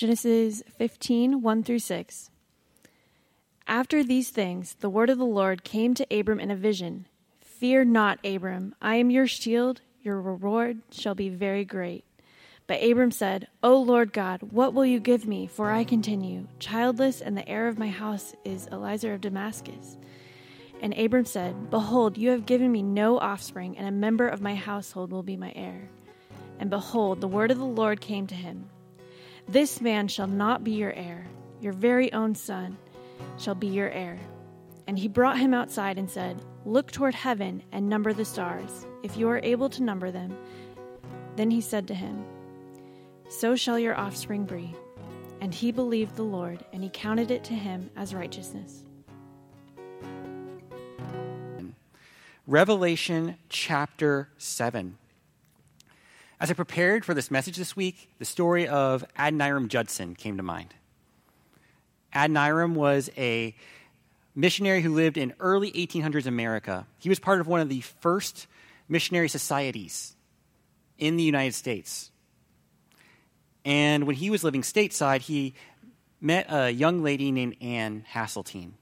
Genesis 15 1 through 6. After these things, the word of the Lord came to Abram in a vision Fear not, Abram, I am your shield, your reward shall be very great. But Abram said, O Lord God, what will you give me? For I continue childless, and the heir of my house is Eliezer of Damascus. And Abram said, Behold, you have given me no offspring, and a member of my household will be my heir. And behold, the word of the Lord came to him This man shall not be your heir, your very own son shall be your heir. And he brought him outside and said, Look toward heaven and number the stars, if you are able to number them. Then he said to him, So shall your offspring be. And he believed the Lord, and he counted it to him as righteousness. Revelation chapter 7. As I prepared for this message this week, the story of Adoniram Judson came to mind. Adoniram was a missionary who lived in early 1800s America. He was part of one of the first missionary societies in the United States. And when he was living stateside, he met a young lady named Anne Hasseltine.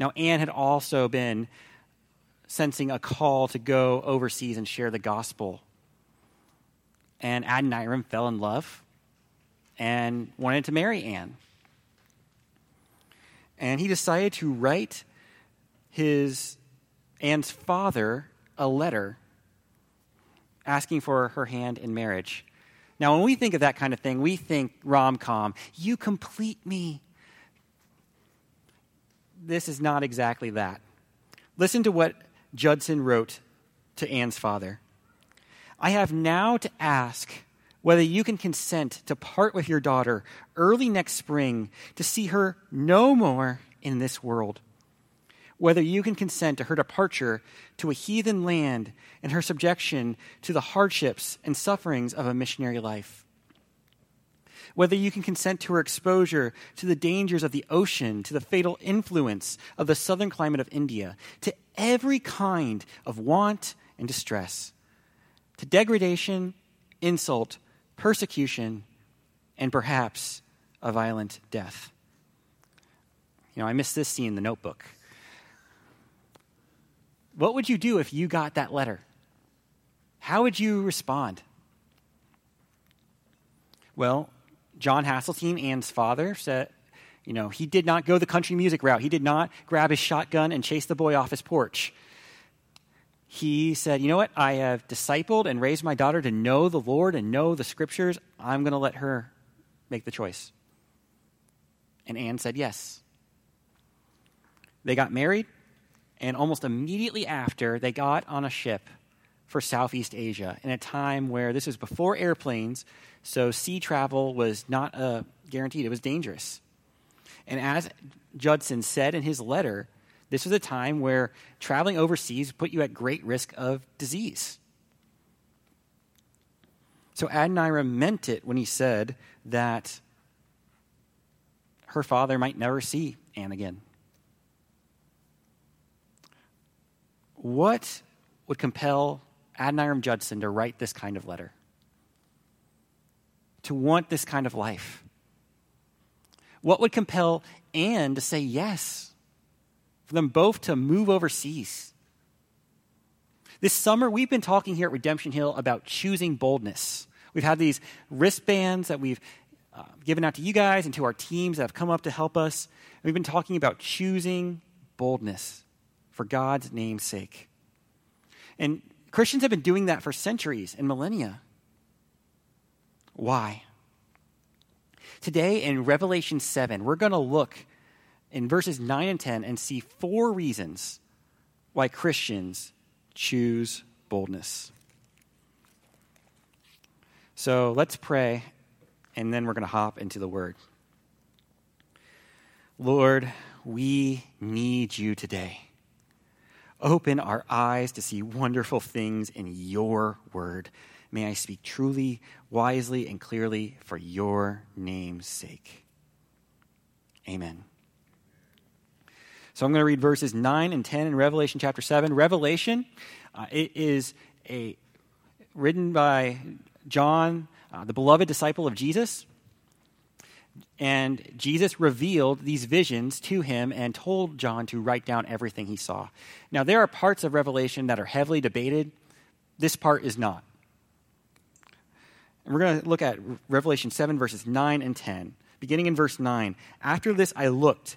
Now, Anne had also been sensing a call to go overseas and share the gospel. And Adoniram fell in love and wanted to marry Anne. And he decided to write his Anne's father a letter asking for her hand in marriage. Now, when we think of that kind of thing, we think rom com. You complete me. This is not exactly that. Listen to what Judson wrote to Anne's father I have now to ask whether you can consent to part with your daughter early next spring to see her no more in this world. Whether you can consent to her departure to a heathen land and her subjection to the hardships and sufferings of a missionary life whether you can consent to her exposure to the dangers of the ocean, to the fatal influence of the southern climate of India, to every kind of want and distress, to degradation, insult, persecution, and perhaps a violent death. You know, I missed this scene in the notebook. What would you do if you got that letter? How would you respond? Well, John Hasseltine, Anne's father, said, you know, he did not go the country music route. He did not grab his shotgun and chase the boy off his porch. He said, You know what? I have discipled and raised my daughter to know the Lord and know the scriptures. I'm going to let her make the choice. And Anne said, Yes. They got married, and almost immediately after, they got on a ship for Southeast Asia in a time where this was before airplanes, so sea travel was not uh, guaranteed, it was dangerous. And as Judson said in his letter, this was a time where traveling overseas put you at great risk of disease. So Adoniram meant it when he said that her father might never see Anne again. What would compel Adoniram Judson to write this kind of letter? To want this kind of life? What would compel Anne to say yes? For them both to move overseas? This summer, we've been talking here at Redemption Hill about choosing boldness. We've had these wristbands that we've uh, given out to you guys and to our teams that have come up to help us. We've been talking about choosing boldness for God's name's sake. And Christians have been doing that for centuries and millennia. Why? Today in Revelation 7, we're going to look in verses 9 and 10 and see four reasons why Christians choose boldness. So let's pray, and then we're going to hop into the word. Lord, we need you today. Open our eyes to see wonderful things in your word. May I speak truly, wisely, and clearly for your name's sake. Amen. So I'm going to read verses 9 and 10 in Revelation chapter 7. Revelation, uh, it is a written by John, uh, the beloved disciple of Jesus. And Jesus revealed these visions to him and told John to write down everything he saw. Now, there are parts of Revelation that are heavily debated. This part is not. And we're going to look at Revelation 7, verses 9 and 10. Beginning in verse 9. After this, I looked,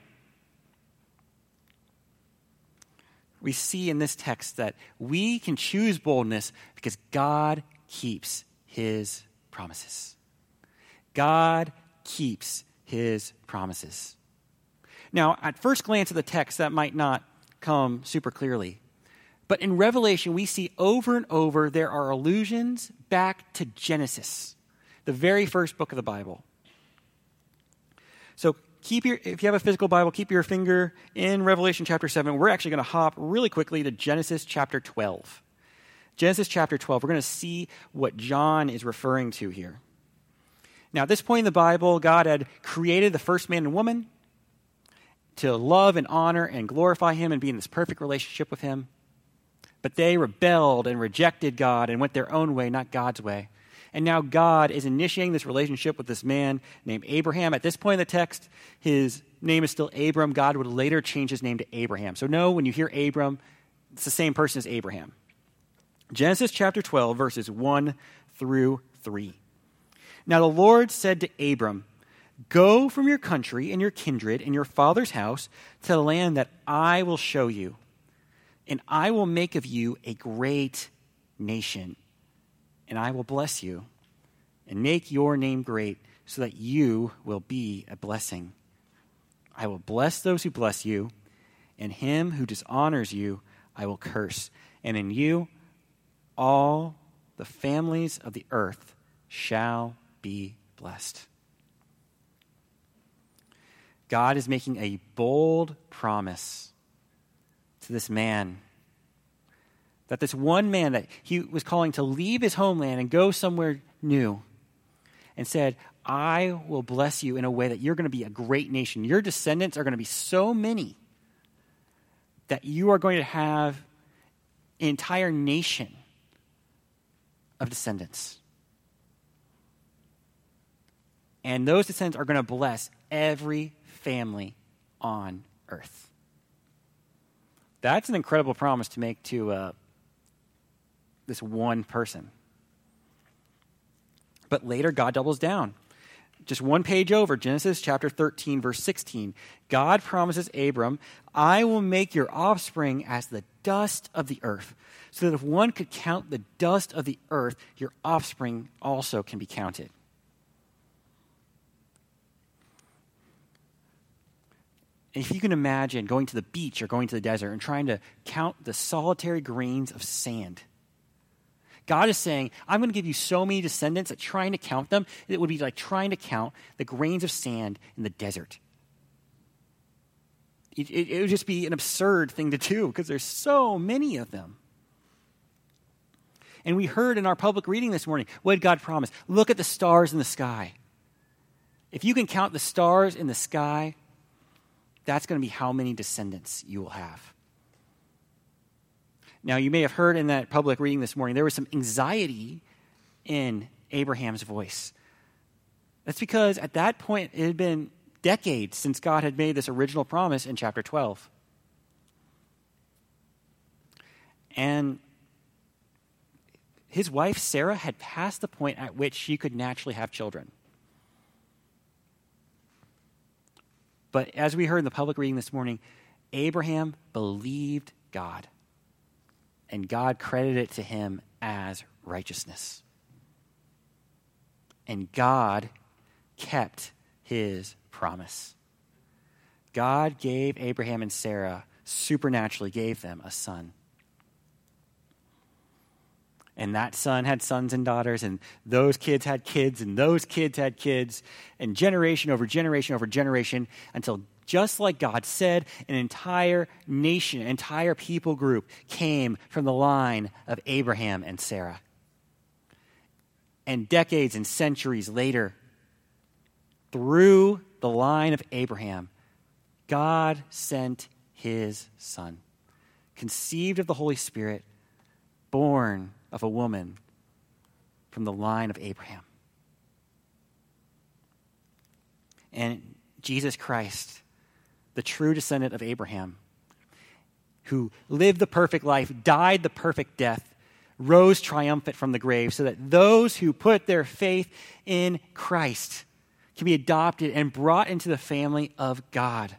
We see in this text that we can choose boldness because God keeps his promises. God keeps his promises. Now, at first glance of the text, that might not come super clearly. But in Revelation, we see over and over there are allusions back to Genesis, the very first book of the Bible. So keep your if you have a physical Bible, keep your finger in Revelation chapter 7. We're actually going to hop really quickly to Genesis chapter 12. Genesis chapter 12. We're going to see what John is referring to here. Now, at this point in the Bible, God had created the first man and woman to love and honor and glorify him and be in this perfect relationship with him. But they rebelled and rejected God and went their own way, not God's way. And now God is initiating this relationship with this man named Abraham. At this point in the text, his name is still Abram. God would later change his name to Abraham. So, no, when you hear Abram, it's the same person as Abraham. Genesis chapter 12, verses 1 through 3. Now the Lord said to Abram, Go from your country and your kindred and your father's house to the land that I will show you, and I will make of you a great nation, and I will bless you and make your name great so that you will be a blessing. I will bless those who bless you, and him who dishonors you I will curse, and in you all the families of the earth shall be blessed. God is making a bold promise to this man that this one man that he was calling to leave his homeland and go somewhere new and said, I will bless you in a way that you're going to be a great nation. Your descendants are going to be so many that you are going to have an entire nation of descendants. And those descendants are going to bless every family on earth. That's an incredible promise to make to uh, this one person. But later, God doubles down. Just one page over, Genesis chapter 13, verse 16. God promises Abram, I will make your offspring as the dust of the earth, so that if one could count the dust of the earth, your offspring also can be counted. if you can imagine going to the beach or going to the desert and trying to count the solitary grains of sand, God is saying, I'm going to give you so many descendants that trying to count them, it would be like trying to count the grains of sand in the desert. It, it, it would just be an absurd thing to do because there's so many of them. And we heard in our public reading this morning what God promise? Look at the stars in the sky. If you can count the stars in the sky, that's going to be how many descendants you will have. Now, you may have heard in that public reading this morning, there was some anxiety in Abraham's voice. That's because at that point, it had been decades since God had made this original promise in chapter 12. And his wife, Sarah, had passed the point at which she could naturally have children. But as we heard in the public reading this morning, Abraham believed God, and God credited it to him as righteousness. And God kept his promise. God gave Abraham and Sarah, supernaturally gave them a son. And that son had sons and daughters, and those kids had kids, and those kids had kids, and generation over generation over generation until Just like God said, an entire nation, an entire people group came from the line of Abraham and Sarah. And decades and centuries later, through the line of Abraham, God sent his son, conceived of the Holy Spirit, born of a woman from the line of Abraham. And Jesus Christ, the true descendant of Abraham, who lived the perfect life, died the perfect death, rose triumphant from the grave, so that those who put their faith in Christ can be adopted and brought into the family of God.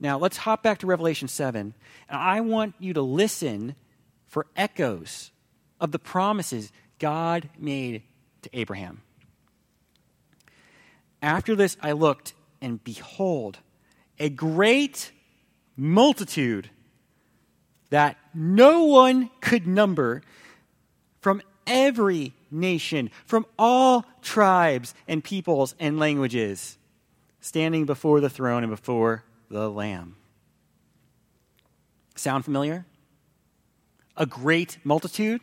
Now, let's hop back to Revelation 7, and I want you to listen for echoes of the promises God made to Abraham. After this, I looked, and behold, a great multitude that no one could number from every nation, from all tribes and peoples and languages, standing before the throne and before the Lamb. Sound familiar? A great multitude?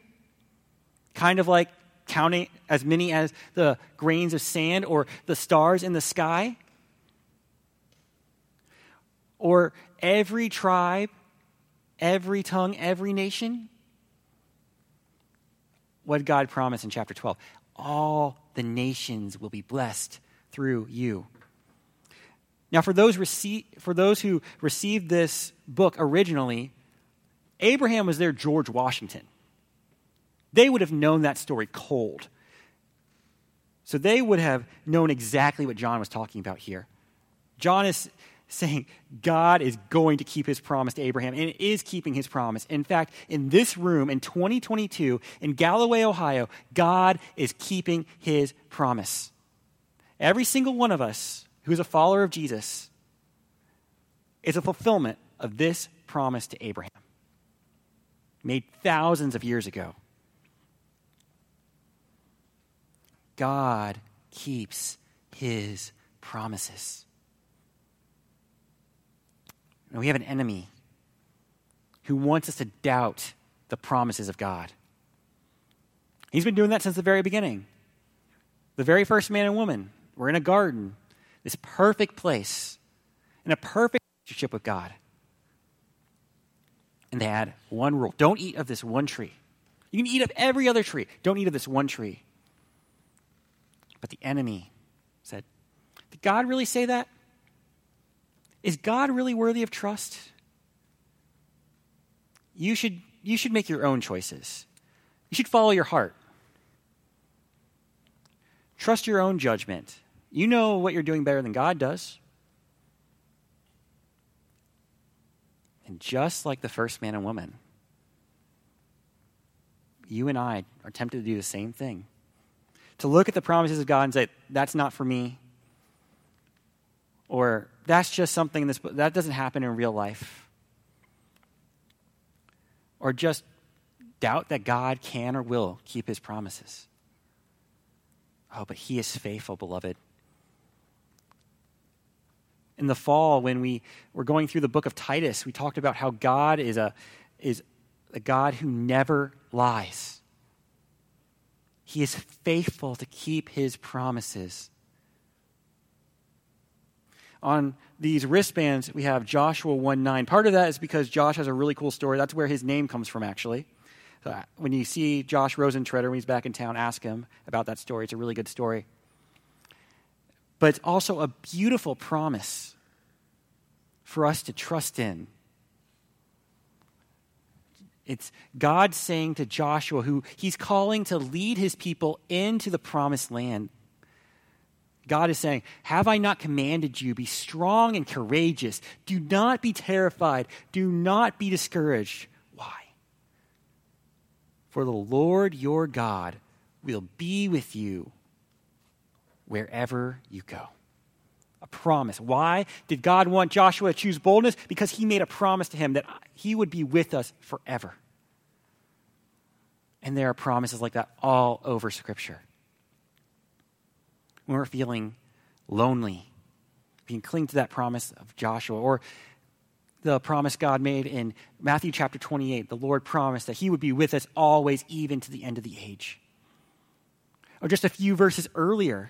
Kind of like counting as many as the grains of sand or the stars in the sky? Or every tribe, every tongue, every nation? What God promise in chapter 12? All the nations will be blessed through you. Now, for those, rece- for those who received this book originally, Abraham was their George Washington. They would have known that story cold. So they would have known exactly what John was talking about here. John is saying God is going to keep his promise to Abraham and is keeping his promise. In fact, in this room in 2022 in Galloway, Ohio, God is keeping his promise. Every single one of us who is a follower of Jesus is a fulfillment of this promise to Abraham, made thousands of years ago. God keeps his promises. We have an enemy who wants us to doubt the promises of God. He's been doing that since the very beginning. The very first man and woman were in a garden, this perfect place, in a perfect relationship with God. And they had one rule don't eat of this one tree. You can eat of every other tree. Don't eat of this one tree. But the enemy said, Did God really say that? Is God really worthy of trust? You should, you should make your own choices. You should follow your heart. Trust your own judgment. You know what you're doing better than God does. And just like the first man and woman, you and I are tempted to do the same thing. To look at the promises of God and say, that's not for me. Or that's just something this, that doesn't happen in real life. Or just doubt that God can or will keep his promises. Oh, but he is faithful, beloved. In the fall, when we were going through the book of Titus, we talked about how God is a, is a God who never lies. He is faithful to keep his promises on these wristbands, we have Joshua 1 9. Part of that is because Josh has a really cool story. That's where his name comes from, actually. So uh, when you see Josh Rosentreader when he's back in town, ask him about that story. It's a really good story. But it's also a beautiful promise for us to trust in. It's God saying to Joshua, who he's calling to lead his people into the promised land, God is saying, Have I not commanded you? Be strong and courageous. Do not be terrified. Do not be discouraged. Why? For the Lord your God will be with you wherever you go. A promise. Why did God want Joshua to choose boldness? Because he made a promise to him that he would be with us forever. And there are promises like that all over Scripture when we're feeling lonely, We can cling to that promise of Joshua or the promise God made in Matthew chapter 28. The Lord promised that He would be with us always, even to the end of the age. Or just a few verses earlier,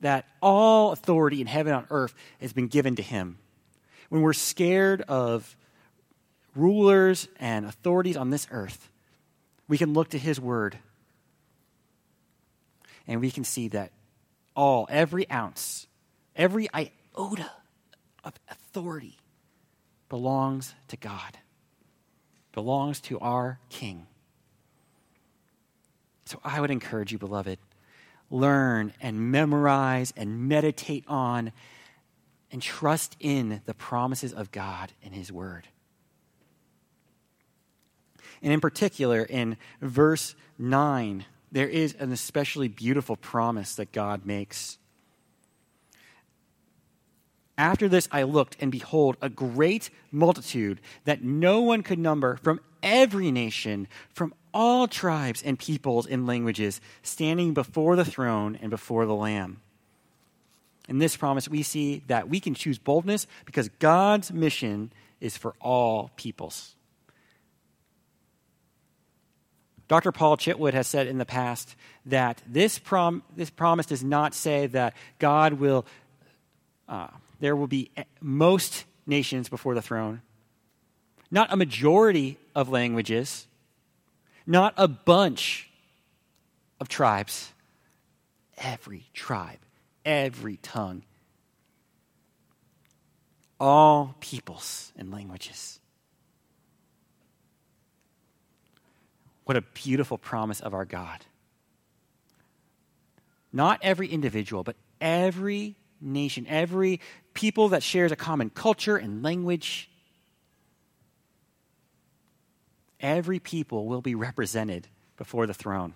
that all authority in heaven and on earth has been given to Him. When we're scared of rulers and authorities on this earth, we can look to His Word and we can see that all, every ounce, every iota of authority belongs to God, belongs to our King. So I would encourage you, beloved, learn and memorize and meditate on and trust in the promises of God and His Word. And in particular, in verse 9, there is an especially beautiful promise that God makes. After this, I looked, and behold, a great multitude that no one could number from every nation, from all tribes and peoples and languages, standing before the throne and before the Lamb. In this promise, we see that we can choose boldness because God's mission is for all peoples. Dr. Paul Chitwood has said in the past that this, prom- this promise does not say that God will, uh, there will be most nations before the throne, not a majority of languages, not a bunch of tribes, every tribe, every tongue, all peoples and languages. What a beautiful promise of our God. Not every individual, but every nation, every people that shares a common culture and language, every people will be represented before the throne.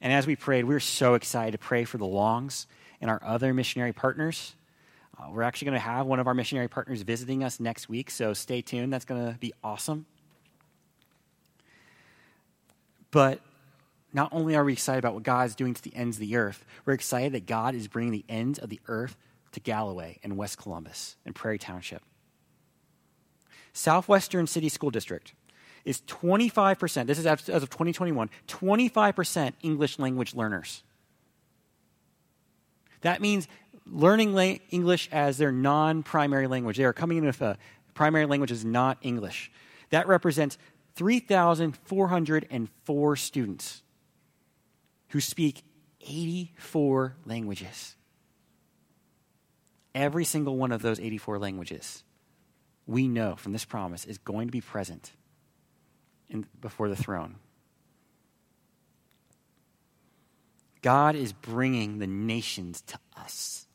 And as we prayed, we were so excited to pray for the Longs and our other missionary partners. Uh, we're actually going to have one of our missionary partners visiting us next week, so stay tuned. That's going to be awesome. But not only are we excited about what God is doing to the ends of the earth, we're excited that God is bringing the ends of the earth to Galloway and West Columbus and Prairie Township. Southwestern City School District is 25%, this is as of 2021, 25% English language learners. That means learning English as their non primary language. They are coming in with a primary language is not English. That represents 3,404 students who speak 84 languages. Every single one of those 84 languages, we know from this promise, is going to be present in, before the throne. God is bringing the nations to us.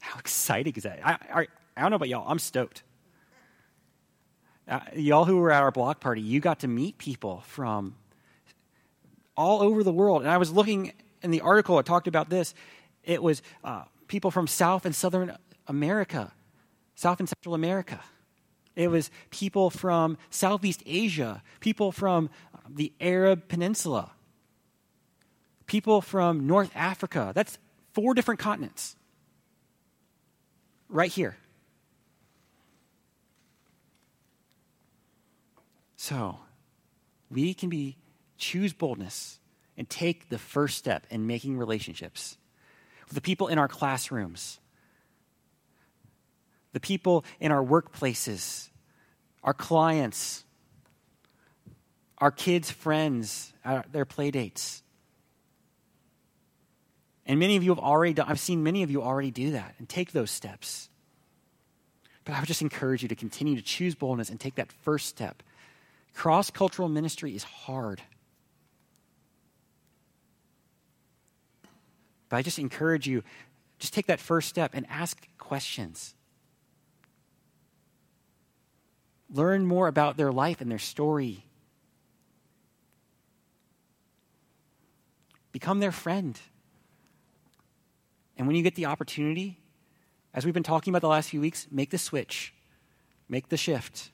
How exciting is that? I, I, I don't know about y'all, I'm stoked. Uh, y'all who were at our block party, you got to meet people from all over the world. And I was looking in the article, it talked about this. It was uh, people from South and Southern America, South and Central America. It was people from Southeast Asia, people from the Arab Peninsula, people from North Africa. That's four different continents right here. So, we can be choose boldness and take the first step in making relationships with the people in our classrooms, the people in our workplaces, our clients, our kids' friends, their play dates. And many of you have already done, I've seen many of you already do that and take those steps. But I would just encourage you to continue to choose boldness and take that first step Cross cultural ministry is hard. But I just encourage you, just take that first step and ask questions. Learn more about their life and their story. Become their friend. And when you get the opportunity, as we've been talking about the last few weeks, make the switch, make the shift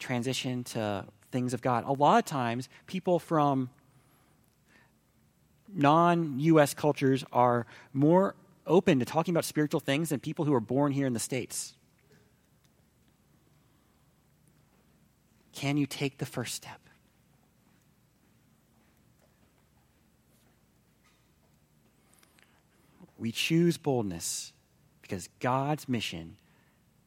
transition to things of God. A lot of times, people from non US cultures are more open to talking about spiritual things than people who are born here in the States. Can you take the first step? We choose boldness because God's mission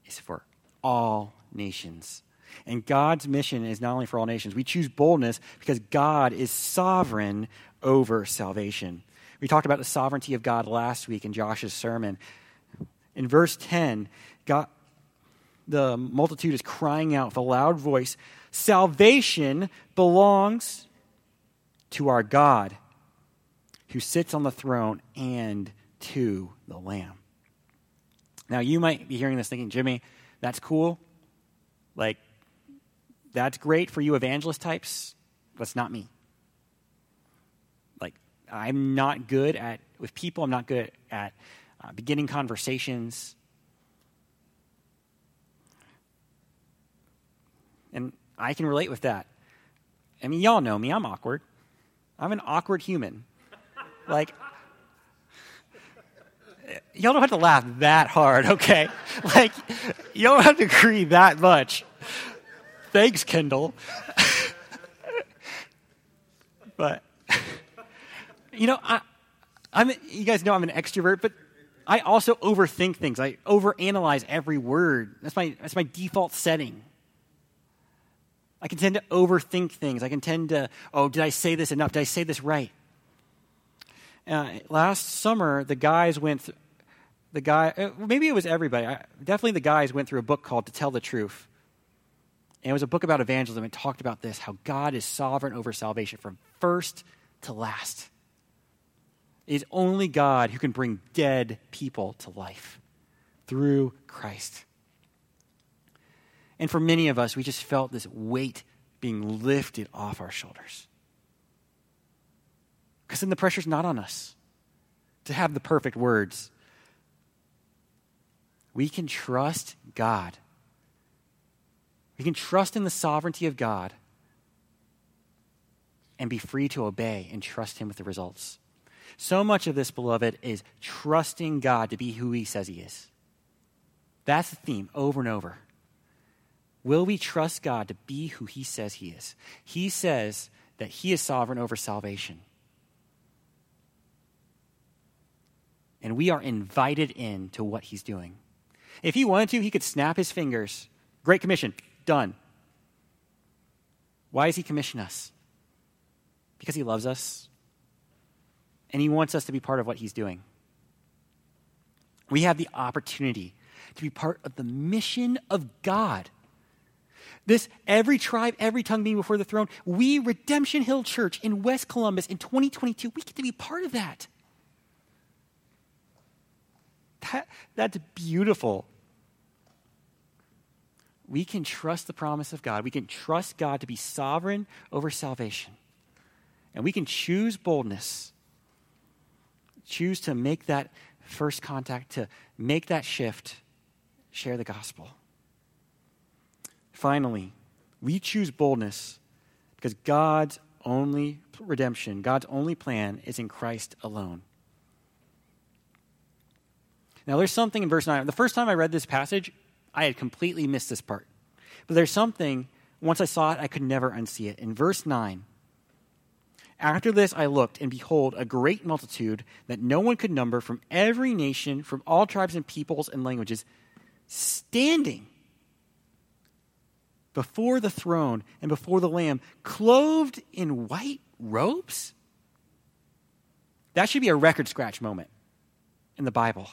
is for all nations. And God's mission is not only for all nations. We choose boldness because God is sovereign over salvation. We talked about the sovereignty of God last week in Josh's sermon. In verse 10, God, the multitude is crying out with a loud voice Salvation belongs to our God who sits on the throne and to the Lamb. Now, you might be hearing this thinking, Jimmy, that's cool. Like, that's great for you evangelist types. That's not me. Like, I'm not good at, with people, I'm not good at uh, beginning conversations. And I can relate with that. I mean, y'all know me, I'm awkward. I'm an awkward human. Like, y'all don't have to laugh that hard, okay? Like, y'all don't have to agree that much. Thanks, Kendall. but you know, I, I'm. You guys know I'm an extrovert, but I also overthink things. I overanalyze every word. That's my that's my default setting. I can tend to overthink things. I can tend to, oh, did I say this enough? Did I say this right? Uh, last summer, the guys went. Th- the guy, uh, maybe it was everybody. I, definitely, the guys went through a book called "To Tell the Truth." And it was a book about evangelism. It talked about this how God is sovereign over salvation from first to last. It is only God who can bring dead people to life through Christ. And for many of us, we just felt this weight being lifted off our shoulders. Because then the pressure's not on us to have the perfect words. We can trust God we can trust in the sovereignty of God and be free to obey and trust Him with the results. So much of this, beloved, is trusting God to be who He says He is. That's the theme over and over. Will we trust God to be who He says He is? He says that He is sovereign over salvation. And we are invited in to what He's doing. If He wanted to, He could snap His fingers. Great Commission, Done. Why does he commission us? Because he loves us and he wants us to be part of what he's doing. We have the opportunity to be part of the mission of God. This every tribe, every tongue being before the throne, we, Redemption Hill Church in West Columbus in 2022, we get to be part of that. that that's beautiful we can trust the promise of God. We can trust God to be sovereign over salvation. And we can choose boldness, choose to make that first contact, to make that shift, share the gospel. Finally, we choose boldness because God's only redemption, God's only plan is in Christ alone. Now, there's something in verse 9. The first time I read this passage, I had completely missed this part. But there's something, once I saw it, I could never unsee it. In verse 9, after this I looked, and behold, a great multitude that no one could number from every nation, from all tribes and peoples and languages, standing before the throne and before the Lamb, clothed in white robes. That should be a record scratch moment in the Bible.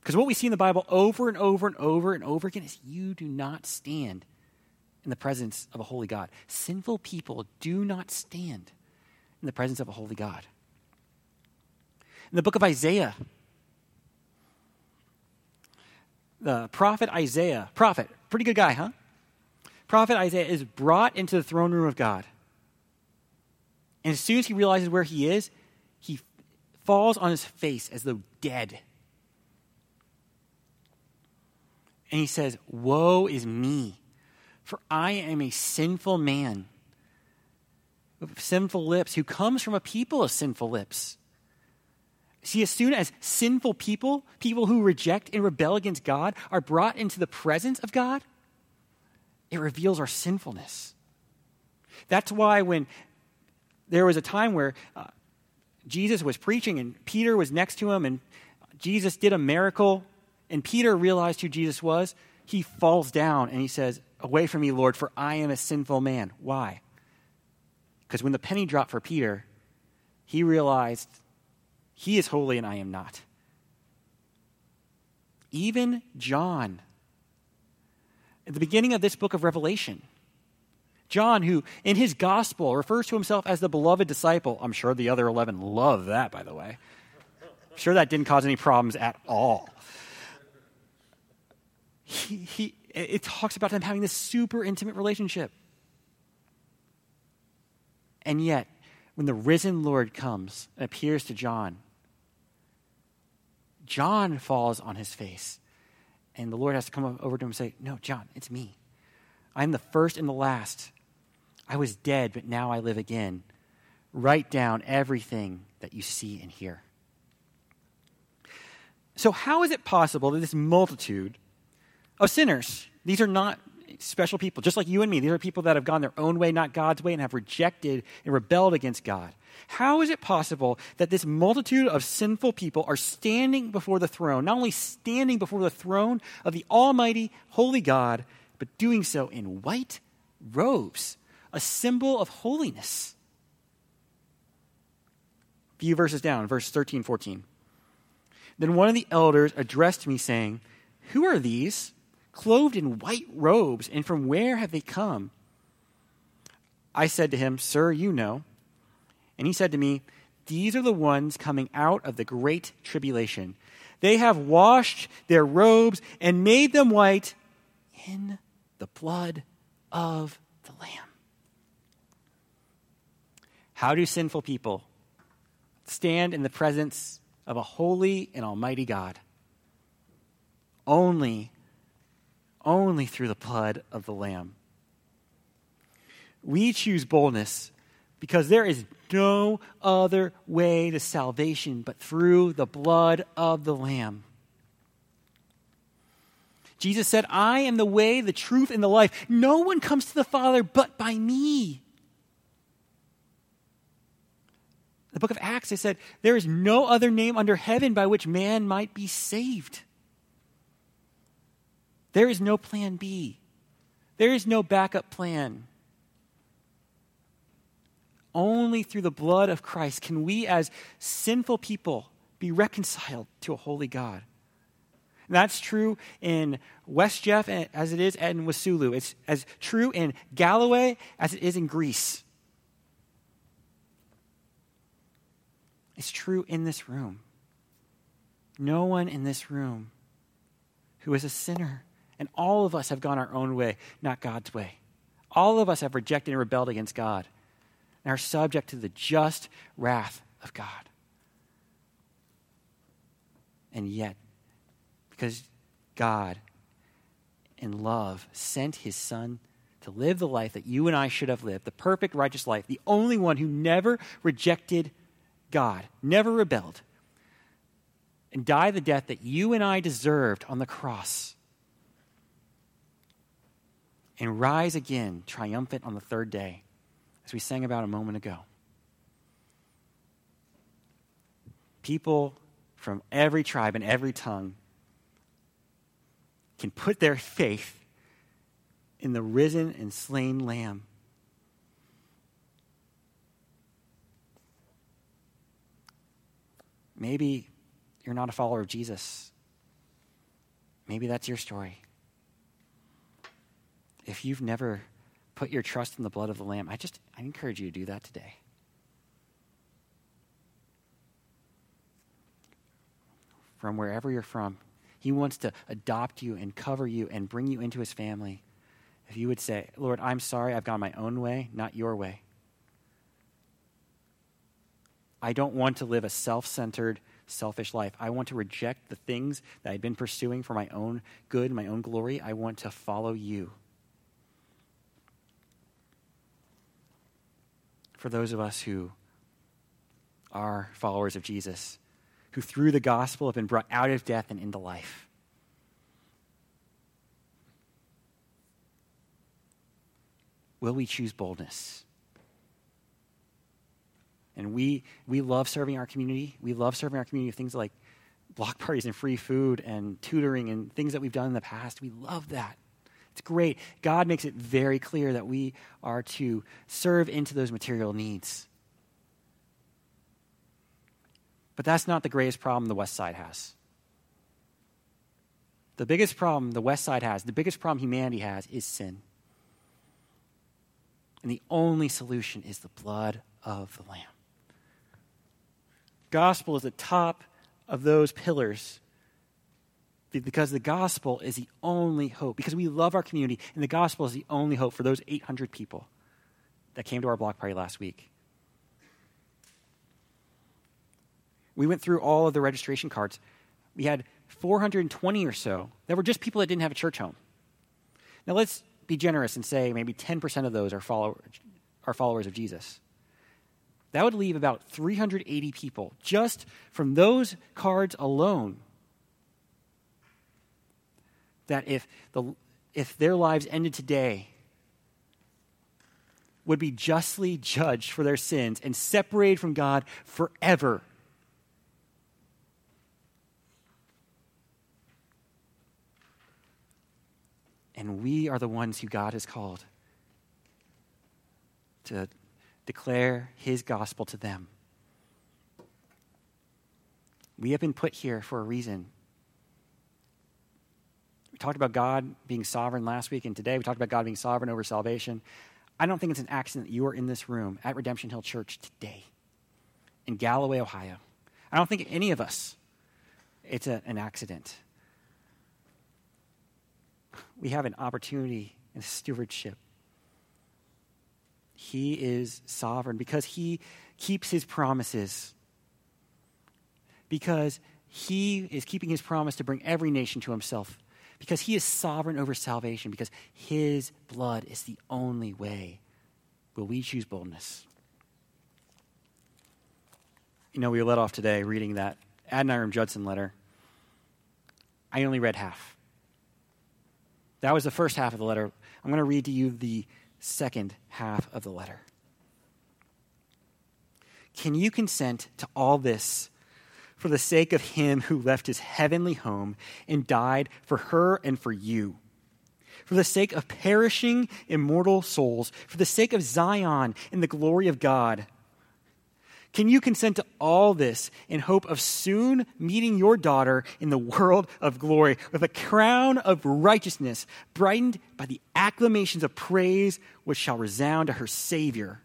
Because what we see in the Bible over and over and over and over again is you do not stand in the presence of a holy God. Sinful people do not stand in the presence of a holy God. In the book of Isaiah, the prophet Isaiah, prophet, pretty good guy, huh? Prophet Isaiah is brought into the throne room of God. And as soon as he realizes where he is, he falls on his face as though dead And he says, Woe is me, for I am a sinful man. of sinful lips who comes from a people of sinful lips. See, as soon as sinful people, people who reject and rebel against God, are brought into the presence of God, it reveals our sinfulness. That's why when there was a time where uh, Jesus was preaching and Peter was next to him and Jesus did a miracle and Peter realized who Jesus was, he falls down and he says, Away from me, Lord, for I am a sinful man. Why? Because when the penny dropped for Peter, he realized he is holy and I am not. Even John, at the beginning of this book of Revelation, John, who in his gospel refers to himself as the beloved disciple, I'm sure the other 11 love that, by the way. I'm sure that didn't cause any problems at all. He, he, it talks about them having this super intimate relationship. And yet, when the risen Lord comes and appears to John, John falls on his face. And the Lord has to come over to him and say, No, John, it's me. I'm the first and the last. I was dead, but now I live again. Write down everything that you see and hear. So, how is it possible that this multitude of sinners, these are not special people, just like you and me, these are people that have gone their own way, not God's way, and have rejected and rebelled against God. How is it possible that this multitude of sinful people are standing before the throne, not only standing before the throne of the Almighty, Holy God, but doing so in white robes, a symbol of holiness? A few verses down, verse 13, 14. Then one of the elders addressed me, saying, Who are these, clothed in white robes, and from where have they come? I said to him, Sir, you know. And he said to me, These are the ones coming out of the great tribulation. They have washed their robes and made them white in the blood of the Lamb. How do sinful people stand in the presence of a holy and almighty God? Only, only through the blood of the Lamb. We choose boldness because there is no other way to salvation but through the blood of the Lamb. Jesus said, I am the way, the truth, and the life. No one comes to the Father but by me. The book of Acts, they said, There is no other name under heaven by which man might be saved. There is no plan B. There is no backup plan. Only through the blood of Christ can we, as sinful people, be reconciled to a holy God. And that's true in West Jeff as it is in Wasulu. It's as true in Galloway as it is in Greece. It's true in this room. No one in this room who is a sinner, and all of us have gone our own way, not God's way. All of us have rejected and rebelled against God and are subject to the just wrath of God. And yet, because God, in love, sent his Son to live the life that you and I should have lived, the perfect, righteous life, the only one who never rejected God, never rebelled, and die the death that you and I deserved on the cross, and rise again triumphant on the third day as we sang about a moment ago. People from every tribe and every tongue can put their faith in the risen and slain Lamb. Maybe you're not a follower of Jesus. Maybe that's your story. If you've never put your trust in the blood of the Lamb, I just I encourage you to do that today. From wherever you're from, He wants to adopt you and cover you and bring you into His family. If you would say, Lord, I'm sorry, I've gone my own way, not your way. I don't want to live a self centered, selfish life. I want to reject the things that I've been pursuing for my own good, my own glory. I want to follow you. For those of us who are followers of Jesus, who through the gospel have been brought out of death and into life. Will we choose boldness? And we, we love serving our community. We love serving our community with things like block parties and free food and tutoring and things that we've done in the past. We love that. It's great. God makes it very clear that we are to serve into those material needs. But that's not the greatest problem the West Side has. The biggest problem the West Side has, the biggest problem humanity has, is sin. And the only solution is the blood of the Lamb. Gospel is the top of those pillars because the gospel is the only hope. Because we love our community, and the gospel is the only hope for those 800 people that came to our block party last week. We went through all of the registration cards. We had 420 or so that were just people that didn't have a church home. Now, let's be generous and say maybe 10% of those are, are followers of Jesus. That would leave about 380 people just from those cards alone. That if, the, if their lives ended today, would be justly judged for their sins and separated from God forever. And we are the ones who God has called to declare his gospel to them. We have been put here for a reason. Talked about God being sovereign last week, and today we talked about God being sovereign over salvation. I don't think it's an accident that you are in this room at Redemption Hill Church today in Galloway, Ohio. I don't think any of us, it's a, an accident we have an opportunity and stewardship. He is sovereign because he keeps his promises. Because he is keeping his promise to bring every nation to himself. Because he is sovereign over salvation. Because his blood is the only way. Will we choose boldness? You know, we led off today reading that Adoniram Judson letter. I only read half. That was the first half of the letter. I'm going to read to you the second half of the letter. Can you consent to all this for the sake of him who left his heavenly home and died for her and for you? For the sake of perishing immortal souls, for the sake of Zion and the glory of God can you consent to all this in hope of soon meeting your daughter in the world of glory with a crown of righteousness, brightened by the acclamations of praise which shall resound to her Savior,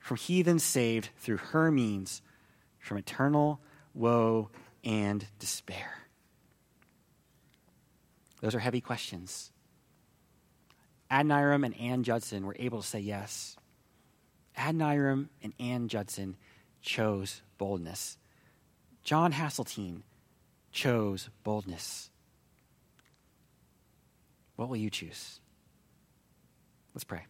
from heathens saved through her means, from eternal woe and despair? Those are heavy questions. Adoniram and Ann Judson were able to say yes. Adoniram and Ann Judson chose boldness. John Hasseltine chose boldness. What will you choose? Let's pray.